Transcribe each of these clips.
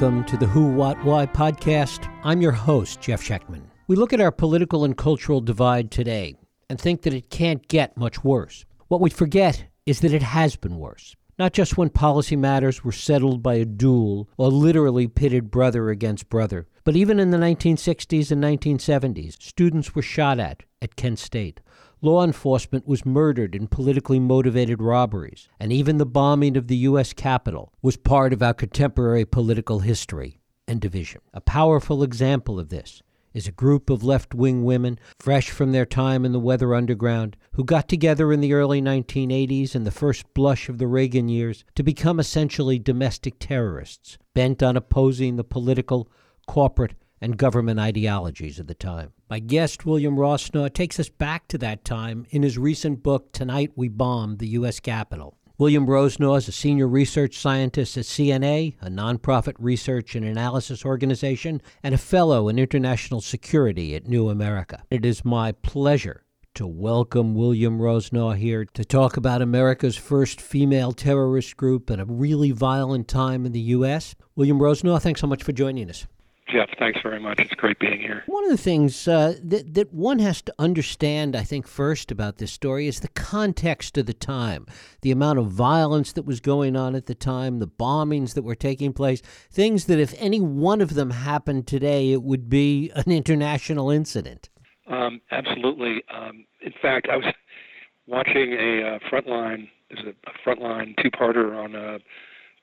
Welcome to the Who, What, Why podcast. I'm your host, Jeff Schechtman. We look at our political and cultural divide today and think that it can't get much worse. What we forget is that it has been worse. Not just when policy matters were settled by a duel or literally pitted brother against brother, but even in the 1960s and 1970s, students were shot at at Kent State. Law enforcement was murdered in politically motivated robberies, and even the bombing of the U.S. Capitol was part of our contemporary political history and division. A powerful example of this is a group of left wing women, fresh from their time in the Weather Underground, who got together in the early 1980s and the first blush of the Reagan years to become essentially domestic terrorists, bent on opposing the political, corporate, and government ideologies of the time. My guest, William Rosenau, takes us back to that time in his recent book, Tonight We Bombed the U.S. Capitol. William Rosenau is a senior research scientist at CNA, a nonprofit research and analysis organization, and a fellow in international security at New America. It is my pleasure to welcome William Rosenau here to talk about America's first female terrorist group and a really violent time in the U.S. William Rosenau, thanks so much for joining us. Jeff, thanks very much. It's great being here. One of the things uh, that, that one has to understand, I think, first about this story is the context of the time, the amount of violence that was going on at the time, the bombings that were taking place, things that if any one of them happened today, it would be an international incident. Um, absolutely. Um, in fact, I was watching a uh, frontline, a, a frontline two-parter on uh,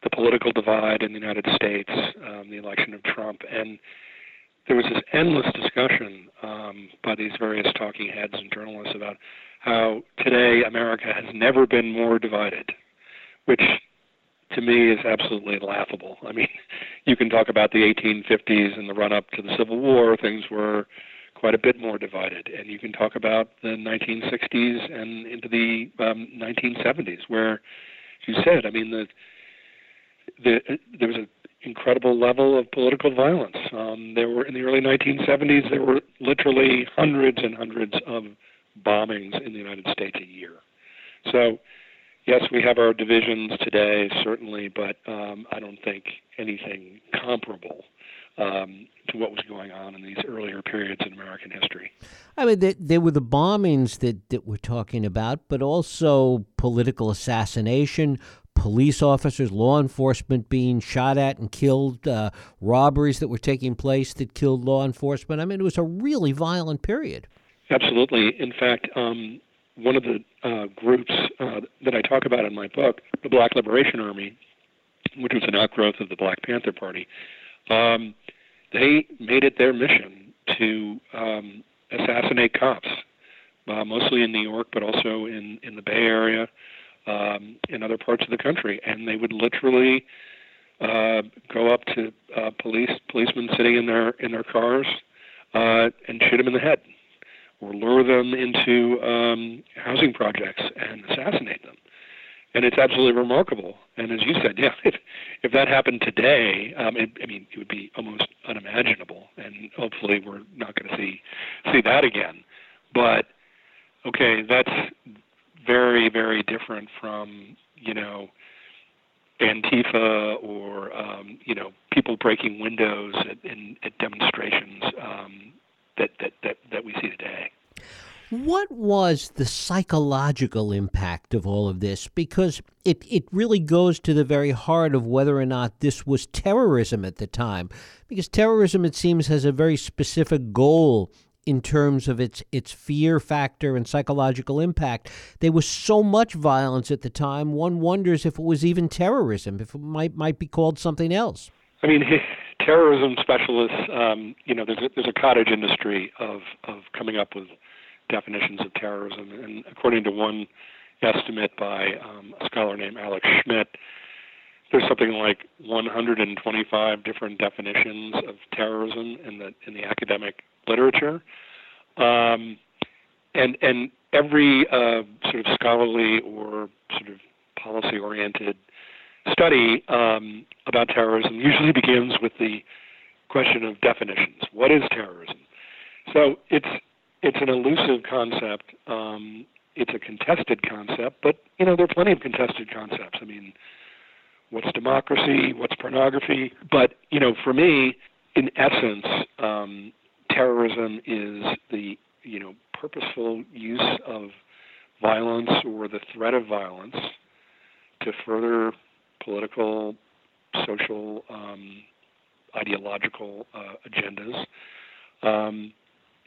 the political divide in the United States, um, the election of Trump, and there was this endless discussion um, by these various talking heads and journalists about how today America has never been more divided, which to me is absolutely laughable. I mean, you can talk about the 1850s and the run up to the Civil War, things were quite a bit more divided. And you can talk about the 1960s and into the um, 1970s, where, as you said, I mean, the the, there was an incredible level of political violence. Um, there were in the early 1970s there were literally hundreds and hundreds of bombings in the United States a year. So, yes, we have our divisions today, certainly, but um, I don't think anything comparable um, to what was going on in these earlier periods in American history. I mean, there, there, were the bombings that, that we're talking about, but also political assassination, police officers, law enforcement being shot at and killed, uh, robberies that were taking place that killed law enforcement. I mean, it was a really violent period. Absolutely. In fact, um, one of the uh, groups uh, that I talk about in my book, the Black Liberation Army, which was an outgrowth of the Black Panther Party, um, they made it their mission to um, assassinate cops, uh, mostly in New York, but also in, in the Bay Area um, in other parts of the country, and they would literally uh, go up to uh, police policemen sitting in their in their cars uh, and shoot them in the head, or lure them into um, housing projects and assassinate them. And it's absolutely remarkable. And as you said, yeah, if if that happened today, um, it, I mean, it would be almost unimaginable. And hopefully, we're not going to see see that again. But okay, that's very, very different from, you know, Antifa or, um, you know, people breaking windows at, in, at demonstrations um, that, that, that, that we see today. What was the psychological impact of all of this? Because it, it really goes to the very heart of whether or not this was terrorism at the time. Because terrorism, it seems, has a very specific goal in terms of its its fear factor and psychological impact. There was so much violence at the time. One wonders if it was even terrorism, if it might might be called something else. I mean, terrorism specialists, um, you know, there's a, there's a cottage industry of of coming up with definitions of terrorism, and according to one estimate by um, a scholar named Alex Schmid, there's something like 125 different definitions of terrorism in the in the academic literature, um, and and every uh, sort of scholarly or sort of policy-oriented study um, about terrorism usually begins with the question of definitions. What is terrorism? So it's it's an elusive concept. Um, it's a contested concept, but you know there are plenty of contested concepts. I mean, what's democracy, what's pornography. But you know, for me, in essence, um, terrorism is the you know purposeful use of violence or the threat of violence to further political, social, um, ideological uh, agendas, um,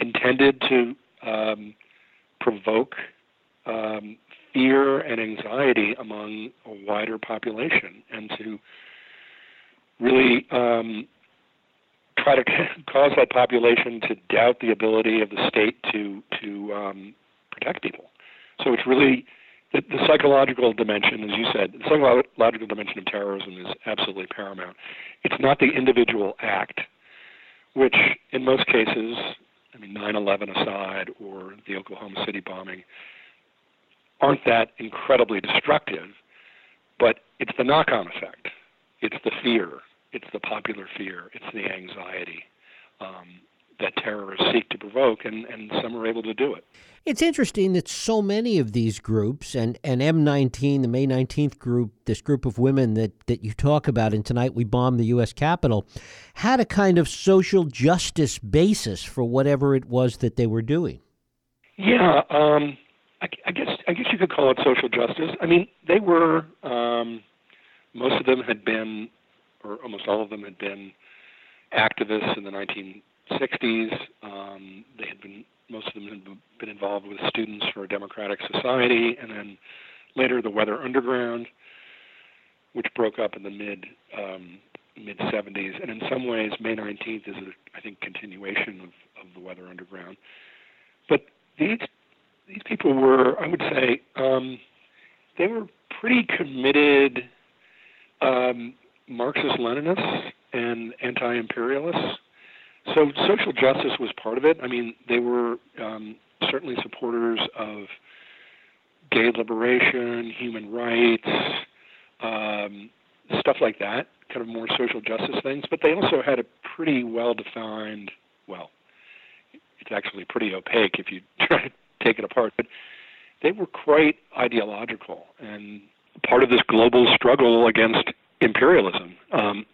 intended to um, provoke um, fear and anxiety among a wider population and to really um, try to cause that population to doubt the ability of the state to to um, protect people. So it's really the, the psychological dimension, as you said, the psychological dimension of terrorism is absolutely paramount. It's not the individual act, which in most cases, I mean, 9/11 aside, or the Oklahoma City bombing, aren't that incredibly destructive, but it's the knock-on effect. It's the fear. It's the popular fear. It's the anxiety. Um, that terrorists seek to provoke, and, and some are able to do it. It's interesting that so many of these groups, and, and M19, the May 19th group, this group of women that, that you talk about, and tonight we bombed the U.S. Capitol, had a kind of social justice basis for whatever it was that they were doing. Yeah, um, I, I guess I guess you could call it social justice. I mean, they were um, most of them had been, or almost all of them had been, activists in the 1960s. Um, they had been most of them had been involved with Students for a Democratic Society, and then later the Weather Underground, which broke up in the mid um, mid 70s. And in some ways, May 19th is a I think continuation of, of the Weather Underground. But these these people were, I would say, um, they were pretty committed um, Marxist-Leninists and anti-imperialists. So social justice was part of it. I mean, they were um, certainly supporters of gay liberation, human rights, um, stuff like that, kind of more social justice things. But they also had a pretty well defined, well, it's actually pretty opaque if you try to take it apart, but they were quite ideological and part of this global struggle against imperialism um,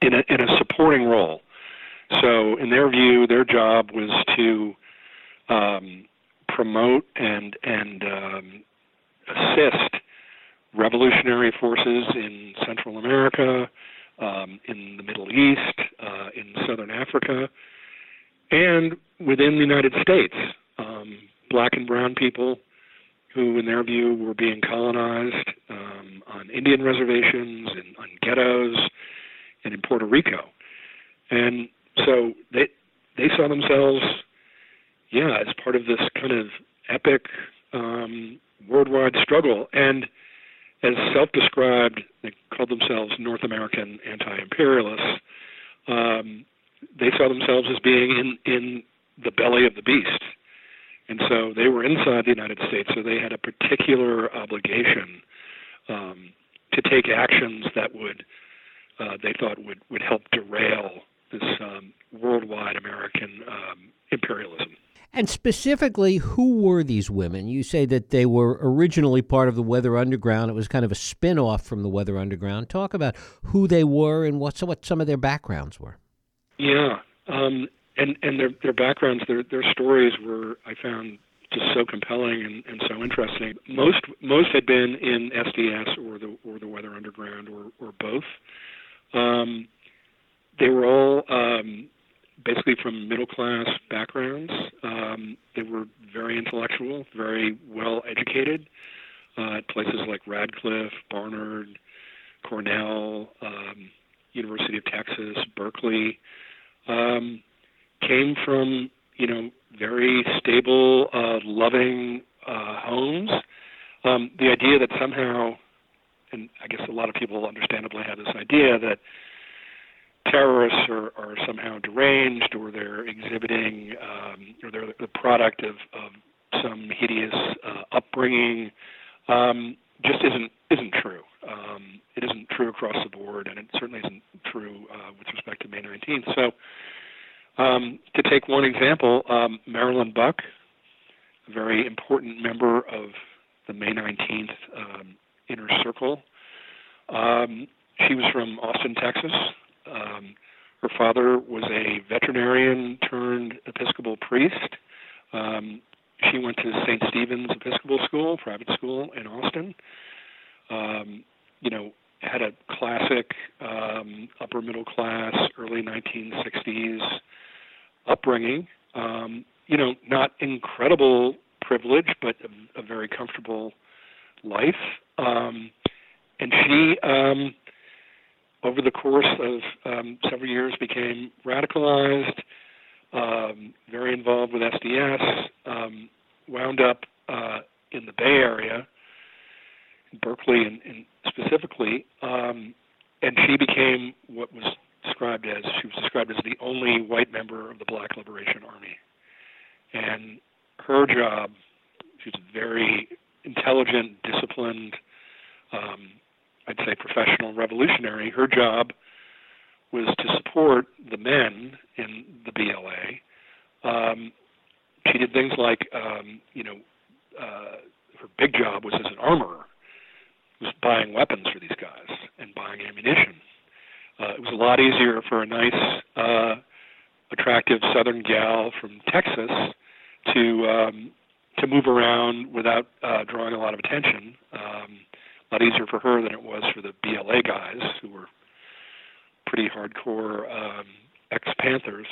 in, a, in a supporting role. So, in their view, their job was to um, promote and and um, assist revolutionary forces in Central America, um, in the Middle East, uh, in Southern Africa, and within the United States. Um, black and brown people who, in their view, were being colonized um, on Indian reservations and on ghettos and in Puerto Rico. And so they they saw themselves, yeah, as part of this kind of epic um, worldwide struggle, and as self-described, they called themselves North American anti-imperialists. Um, they saw themselves as being in in the belly of the beast, and so they were inside the United States, so they had a particular obligation um, to take actions that would uh, they thought would would help derail this um, worldwide American um, imperialism. And specifically, who were these women? You say that they were originally part of the Weather Underground. It was kind of a spin off from the Weather Underground. Talk about who they were and what, what some of their backgrounds were. Yeah. Um, and and their, their backgrounds, their, their stories were, I found, just so compelling and, and so interesting. Most most had been in SDS or the or the Weather Underground or or both. Um, they were all um, basically from middle class backgrounds. Um, they were very intellectual, very well educated uh, at places like Radcliffe, Barnard, Cornell, um, University of Texas, Berkeley. Um, came from you know very stable, uh, loving uh, homes. Um, the idea that somehow, and I guess a lot of people understandably have this idea that terrorists are, are somehow deranged or they're exhibiting um, or they're the product of, of some hideous uh, upbringing um, just isn't isn't true. Um, it isn't true across the board, and it certainly isn't true uh, with respect to May 19th. So, um, to take one example, um, Marilyn Buck, a very important member of the May 19th um, inner circle, um, she was from Austin, Texas. Um, her father was a veterinarian turned Episcopal priest. Um, she went to St. Stephen's Episcopal School, private school in Austin. You know, had a classic um, upper middle class, early 1960s upbringing. Um, you know, not incredible privilege, but a, a very comfortable life. Um, and she, um, over the course of um, several years, became radicalized, um, very involved with SDS, um, wound up uh, in the Bay Area, Berkeley and, and specifically, um, and she became what was described as she was described as the only white member of the Black Liberation Army, and her job. She was very intelligent, disciplined, um, I'd say professional revolutionary. Her job was to support the men in the BLA. Um, she did things like, um, you know, uh, her big job was as an armorer, was buying weapons for these guys and buying ammunition. Uh, it was a lot easier for a nice, uh, attractive Southern gal from Texas to um, to move around without uh, drawing a lot of attention. Um, a lot easier for her than it was for the BLA guys, who were pretty hardcore um, ex-Panthers.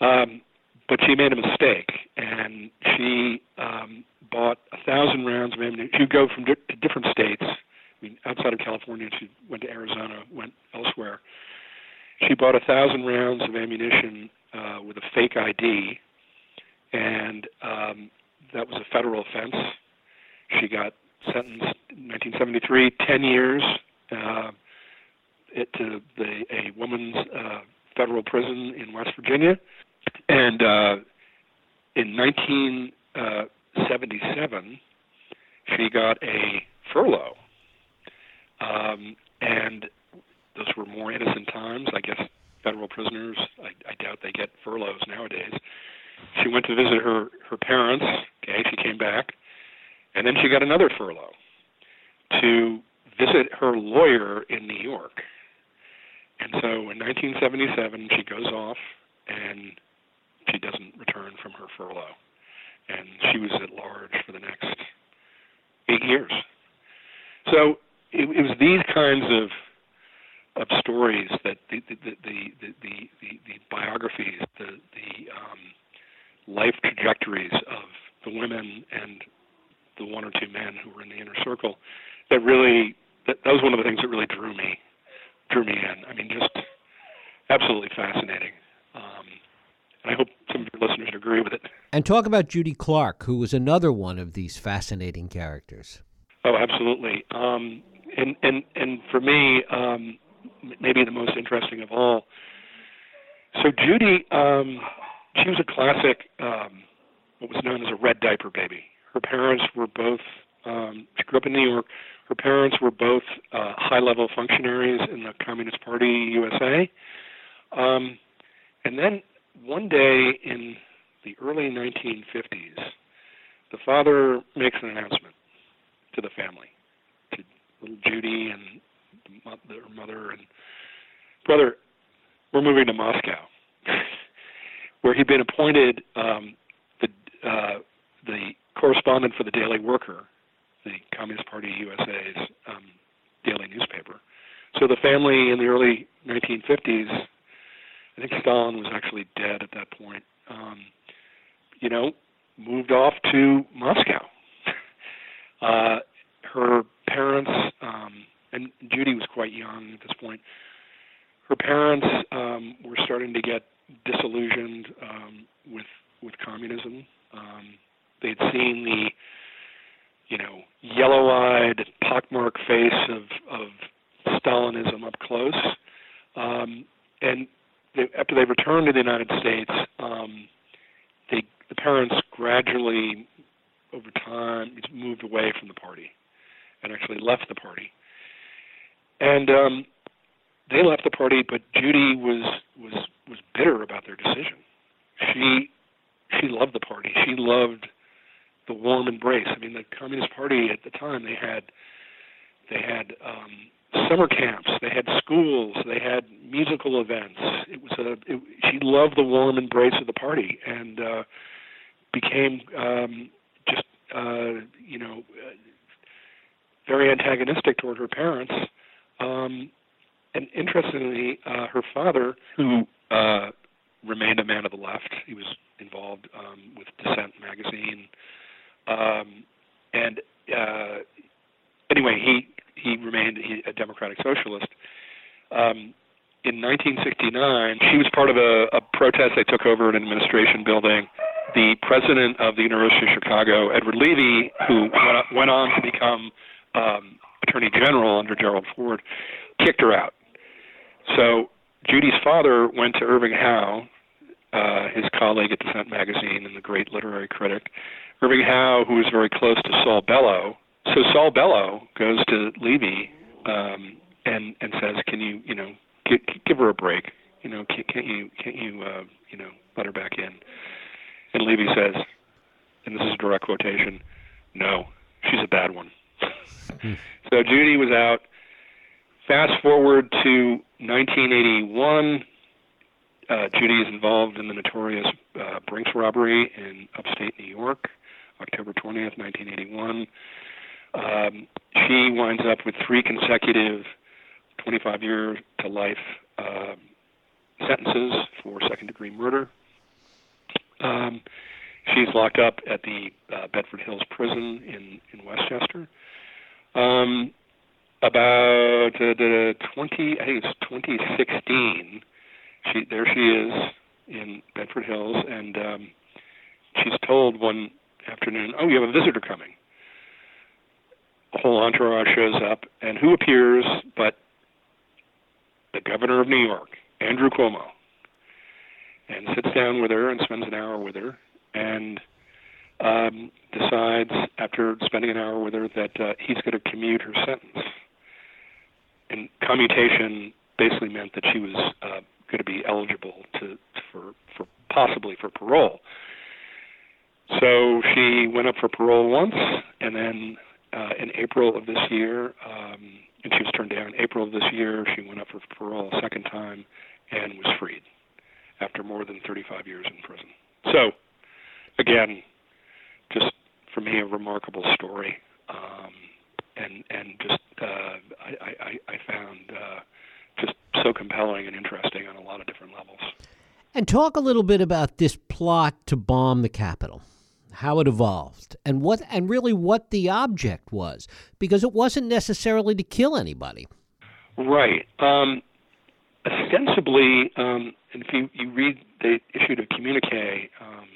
Um, but she made a mistake, and she um, bought a thousand rounds of ammunition. She'd go from di- to different states. I mean, outside of California, she went to Arizona, went elsewhere. She bought a thousand rounds of ammunition uh, with a fake ID, and um, that was a federal offense. She got sentenced in 1973, 10 years uh, it, to the, a woman's uh, federal prison in West Virginia. And uh, in 1977, she got a furlough. Um, and those were more innocent times. I guess federal prisoners, I, I doubt they get furloughs nowadays. She went to visit her her parents. Okay, she came back, and then she got another furlough to visit her lawyer in New York. And so in 1977, she goes off and she doesn't return from her furlough. And she was at large for the next eight years. So it, it was these kinds of of stories that the the the the, the, the, the biographies, the the um, life trajectories of the women and the one or two men who were in the inner circle that really that, that was one of the things that really drew me drew me in. I mean, just absolutely fascinating. And I hope some of your listeners agree with it. And talk about Judy Clark, who was another one of these fascinating characters. Oh, absolutely. Um, and and and for me, um, maybe the most interesting of all. So Judy, um, she was a classic, um, what was known as a red diaper baby. Her parents were both. Um, she grew up in New York. Her parents were both uh, high-level functionaries in the Communist Party USA. Um, and then one day in the early 1950s, the father makes an announcement to the family, to little Judy and her mother and brother, we're moving to Moscow, where he'd been appointed um, the uh, the correspondent for the Daily Worker, the Communist Party USA's um, daily newspaper. So the family in the early 1950s, I think Stalin was actually dead at that point. Um, you know, moved off to Moscow. uh, her parents, um, and Judy was quite young at this point. Her parents um, were starting to get disillusioned um, with with communism. Um, they'd seen the you know yellow-eyed, pockmarked face of of Stalinism up close, um, and they, after they returned to the United States, um, they the parents gradually over time moved away from the party and actually left the party. And um, they left the party, but Judy was was was bitter about their decision. She she loved the party. She loved the warm embrace. I mean, the Communist Party at the time they had they had um, summer camps, they had schools, they had musical events. It was a it, she loved the warm embrace of the party and uh, became um, just uh, you know uh, very antagonistic toward her parents. Um, and interestingly, uh, her father, who uh, remained a man of the left, he was involved um, with Dissent magazine, um, and uh, anyway, he he remained a democratic socialist. Um, in 1969, she was part of a, a protest. They took over an administration building. The president of the University of Chicago, Edward Levi, who went on to become um, Attorney General under Gerald Ford, kicked her out. So Judy's father went to Irving Howe, uh, his colleague at Dissent magazine and the great literary critic. Irving Howe, who was very close to Saul Bellow, so Saul Bellow goes to Levi um, and and says, "Can you you know give, give her a break? You know, can't, can't you can't you uh, you know let her back in?" And Levi says, and this is a direct quotation, "No, she's a bad one." Hmm. so Judy was out. Fast forward to 1981. Uh, Judy is involved in the notorious uh, Brinks robbery in upstate New York, October 20th, 1981. Um, she winds up with three consecutive 25 year to life uh, sentences for second degree murder. Um, she's locked up at the uh, Bedford Hills Prison in, in Westchester. Um, about uh, the 20, I think it's 2016. She there she is in Bedford Hills, and um, she's told one afternoon, "Oh, you have a visitor coming." A whole entourage shows up, and who appears but the governor of New York, Andrew Cuomo, and sits down with her and spends an hour with her, and um, decides after spending an hour with her that uh, he's going to commute her sentence. And commutation basically meant that she was uh, going to be eligible to for for possibly for parole. So she went up for parole once, and then uh, in April of this year, um, and she was turned down. In April of this year, she went up for parole a second time and was freed after more than 35 years in prison. So, again, just for me, a remarkable story, um, and and just uh, I, I, I found uh, just so compelling and interesting on a lot of different levels. And talk a little bit about this plot to bomb the Capitol how it evolved, and what and really what the object was, because it wasn't necessarily to kill anybody. Right. Um, ostensibly, um, and if you, you read, they issued a communique um,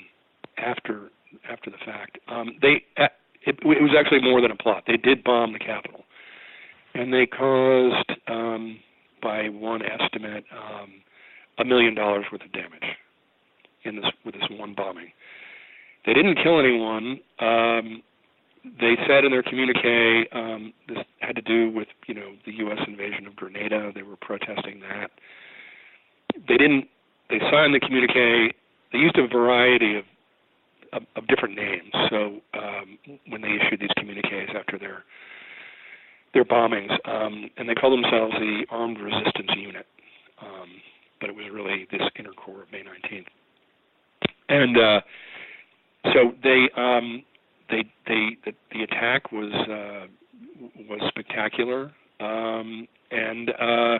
after after the fact. Um, they uh, it, it was actually more than a plot. They did bomb the Capitol, and they caused, um, by one estimate, um, a million dollars worth of damage in this with this one bombing. They didn't kill anyone. Um, they said in their communique um, this had to do with you know the U.S. invasion of Grenada. They were protesting that. They didn't. They signed the communique. They used a variety of of, of different names. So um, when they issued these communiques after their their bombings, um, and they called themselves the Armed Resistance Unit, um, but it was really this inner core of May 19th. And uh, so they um, they they the, the attack was uh, was spectacular, um, and uh,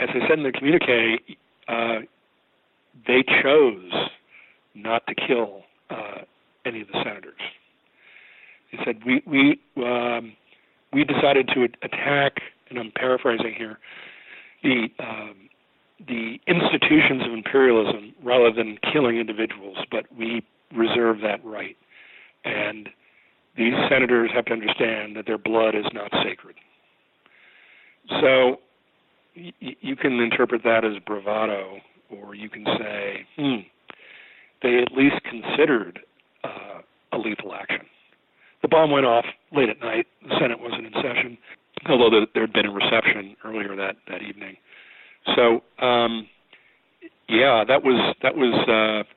as I said in the communique, uh, they chose not to kill uh, any of the senators. They said we we um, we decided to attack, and I'm paraphrasing here, the um, the institutions of imperialism rather than killing individuals, but we reserve that right. And these senators have to understand that their blood is not sacred. So y- you can interpret that as bravado, or you can say, hmm, they at least considered uh, a lethal action. The bomb went off late at night. The Senate wasn't in session, although there had been a reception earlier that, that evening. So, um, yeah, that was that was uh,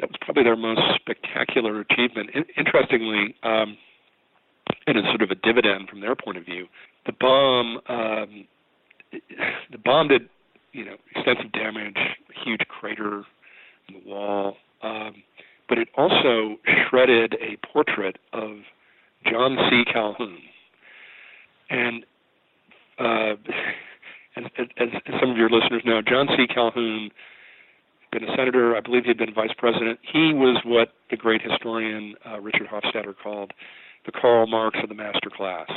that was probably their most spectacular achievement. In- interestingly, um, and as sort of a dividend from their point of view. The bomb, um, the bomb did, you know, extensive damage, huge crater in the wall, um, but it also shredded a portrait of John C. Calhoun, and uh, as, as some of your listeners know, John C. Calhoun been a senator. I believe he had been vice president. He was what the great historian uh, Richard Hofstadter called the Karl Marx of the master class.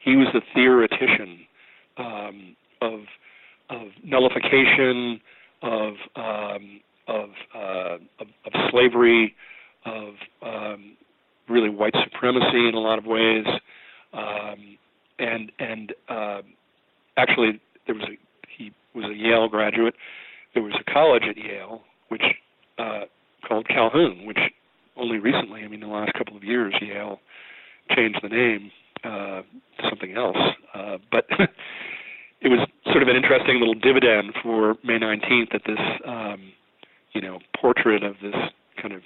He was the theoretician um, of of nullification, of um, of, uh, of, of slavery, of um, really white supremacy in a lot of ways, um, and and uh, actually there was a he was a Yale graduate. There was a college at Yale which uh, called Calhoun, which only recently, I mean, the last couple of years, Yale changed the name uh, to something else. Uh, but it was sort of an interesting little dividend for May 19th that this, um, you know, portrait of this kind of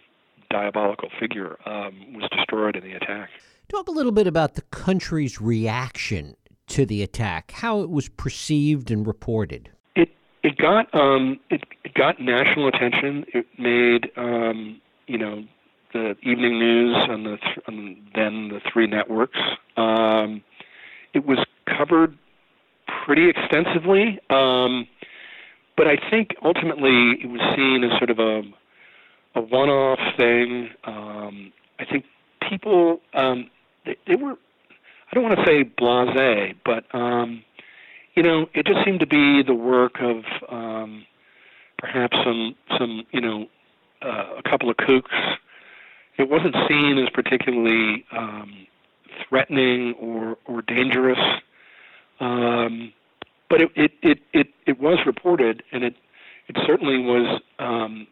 diabolical figure um, was destroyed in the attack. Talk a little bit about the country's reaction to the attack, how it was perceived and reported. Got um, it, it got national attention. It made um, you know the evening news on the th- on then the three networks. Um, it was covered pretty extensively, um, but I think ultimately it was seen as sort of a a one-off thing. Um, I think people um, they, they were I don't want to say blasé, but um, you know it just seemed to be the work of perhaps some some you know uh, a couple of kooks it wasn't seen as particularly um, threatening or or dangerous. Um, but it, it, it, it, it was reported, and it it certainly was um,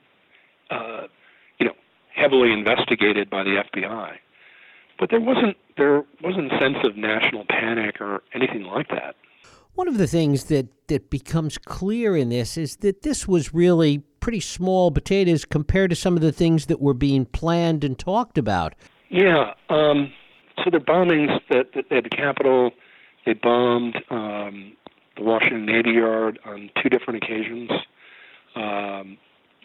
uh, you know heavily investigated by the FBI. But there wasn't there wasn't a sense of national panic or anything like that. One of the things that, that becomes clear in this is that this was really pretty small potatoes compared to some of the things that were being planned and talked about. Yeah. Um, so the bombings that, that at the Capitol, they bombed um, the Washington Navy Yard on two different occasions. Um,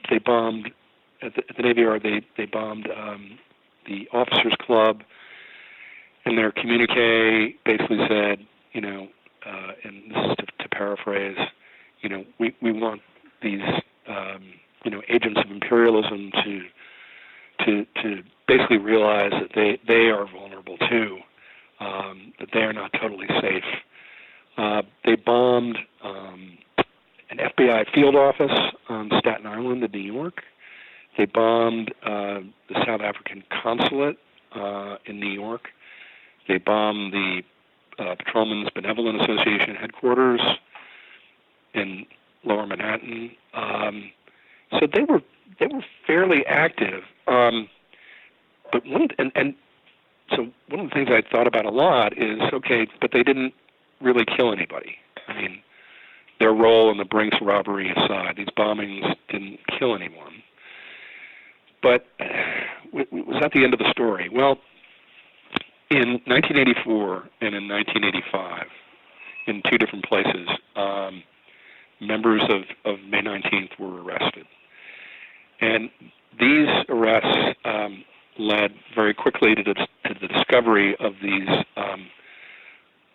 they bombed at the, at the Navy Yard. They they bombed um, the Officers Club, and their communique basically said, you know, uh, and this is to, to paraphrase, you know, we we want these um, you know agents of imperialism to to to basically realize that they they are vulnerable too, um, that they are not totally safe. Uh, they bombed um, an FBI field office on Staten Island in New York. They bombed uh, the South African consulate uh, in New York. They bombed the uh, Patrolmen's Benevolent Association headquarters in Lower Manhattan. Um, so they were they were fairly active. Um, but one and and so one of the things I thought about a lot is okay, but they didn't really kill anybody. I mean, their role in the Brinks robbery aside, these bombings didn't kill anyone. But was that the end of the story? Well, in 1984 and in 1985, in two different places, um, members of, of May 19th were arrested. And these arrests um, led very quickly to the, to the discovery of these, um,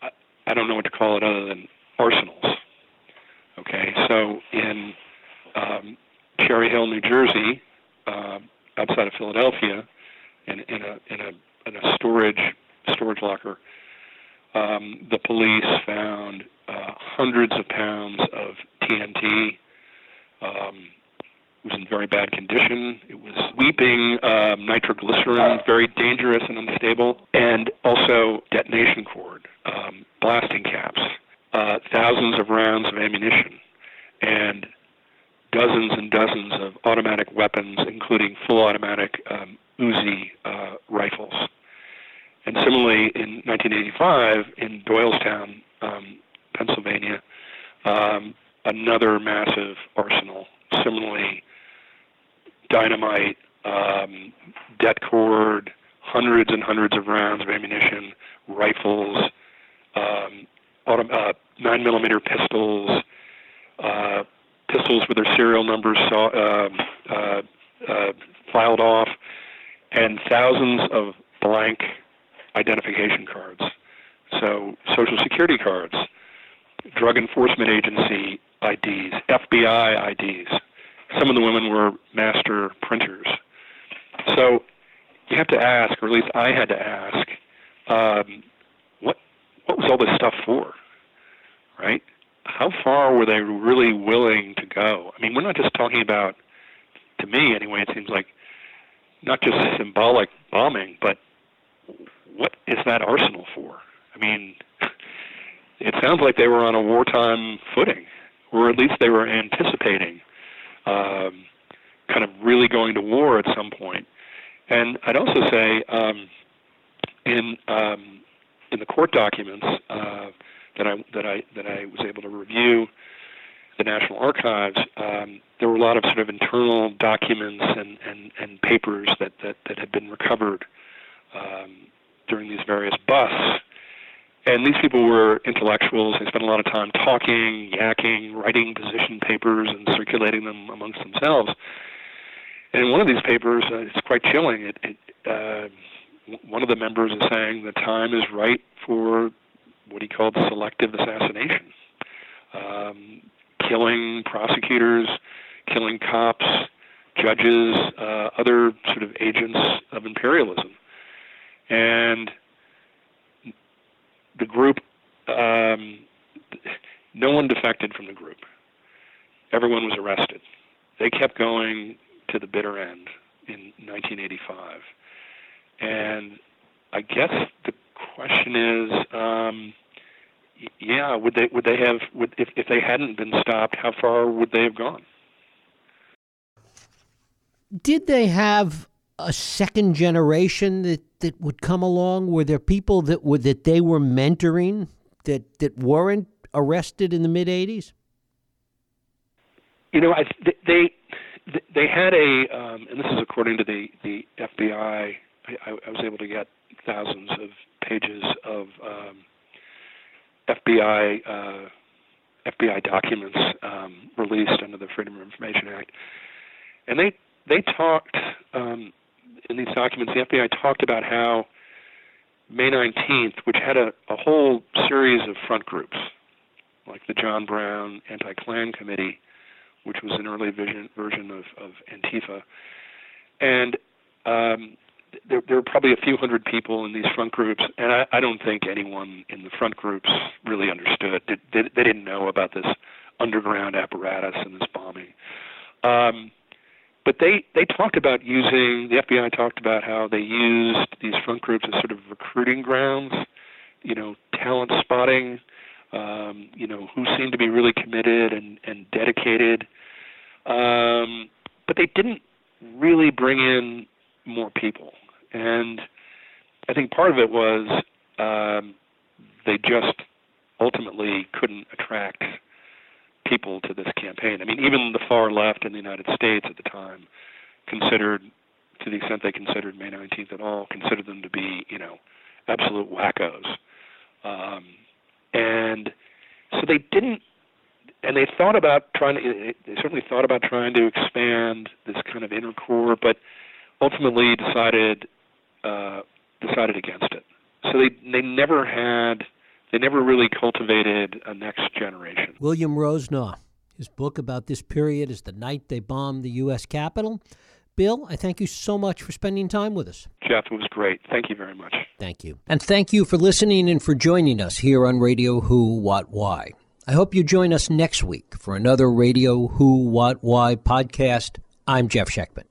I, I don't know what to call it other than arsenals. Okay, so in um, Cherry Hill, New Jersey, uh, outside of Philadelphia, in, in, a, in, a, in a storage storage locker, um, the police found uh, hundreds of pounds of TNT. Um, it was in very bad condition. It was weeping um, nitroglycerin, very dangerous and unstable, and also detonation cord, um, blasting caps, uh, thousands of rounds of ammunition, and dozens and dozens of automatic weapons, including full automatic um, Uzi uh, rifles. And similarly, in 1985, in Doylestown, um, Pennsylvania, um, another massive arsenal. Similarly, dynamite, um, det cord, hundreds and hundreds of rounds of ammunition, rifles, um, uh, nine millimeter pistols, uh, pistols with their serial numbers saw, um, uh, uh, filed off, and thousands of blank identification cards. So, Social Security cards, Drug Enforcement Agency IDs, FBI IDs. Some of the women were master printers. So, you have to ask, or at least I had to ask, um, what what was all this stuff for? Right? How far were they really willing to go? I mean, we're not just talking about, to me anyway, it seems like not just symbolic bombing, that arsenal for? I mean, it sounds like they were on a wartime footing, or at least they were anticipating um, kind of really going to war at some point. And I'd also say um, in um, in the court documents uh, that I that I that I was able to review, the National Archives, um, there were a lot of sort of internal documents and, and, and papers that, that, that had been recovered um, during these various busts. And these people were intellectuals. They spent a lot of time talking, yakking, writing position papers, and circulating them amongst themselves. And in one of these papers, uh, it's quite chilling. It, it, uh, one of the members is saying the time is right for what he called selective assassination. Um, killing prosecutors, killing cops, judges, uh, other sort of agents of imperialism. And the group, um, no one defected from the group. Everyone was arrested. They kept going to the bitter end in 1985. And I guess the question is, um, yeah, would they would they have would if if they hadn't been stopped, how far would they have gone? Did they have a second generation that, that would come along? Were there people that were that they were mentoring that that weren't arrested in the mid '80s? You know, I, they they had a, um, and this is according to the the FBI. I, I was able to get thousands of pages of um, FBI uh, FBI documents um, released under the Freedom of Information Act, and they they talked um, in these documents. The FBI talked about how May 19th, which had a, a whole series of front groups, like the John Brown Anti-Klan Committee, which was an early vision, version of, of Antifa, and um, there, there were probably a few hundred people in these front groups, and I, I don't think anyone in the front groups really understood. They, they, they didn't know about this underground apparatus and this bombing. Um, but they they talked about using the FBI talked about how they used these front groups as sort of recruiting grounds, you know, talent spotting, um, you know, who seemed to be really committed and and dedicated. Um, but they didn't really bring in more people. And I think part of it was um, they just ultimately couldn't attract people to this campaign. I mean, even the far left in the United States at the time considered, to the extent they considered May 19th at all, considered them to be, you know, absolute wackos. Um, and so they didn't, and they thought about trying to, they certainly thought about trying to expand this kind of inner core, but ultimately decided uh, decided against it. So they they never had they never really cultivated a next generation. William Rosenau, his book about this period is the night they bombed the U.S. Capitol. Bill, I thank you so much for spending time with us. Jeff, it was great. Thank you very much. Thank you. And thank you for listening and for joining us here on Radio Who, What, Why. I hope you join us next week for another Radio Who, What, Why podcast. I'm Jeff Schechtman.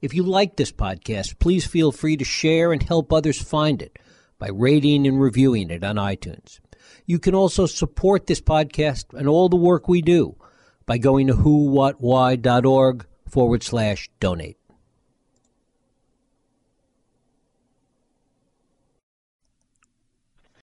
If you like this podcast, please feel free to share and help others find it by rating and reviewing it on iTunes. You can also support this podcast and all the work we do by going to whowhatwhy.org forward slash donate.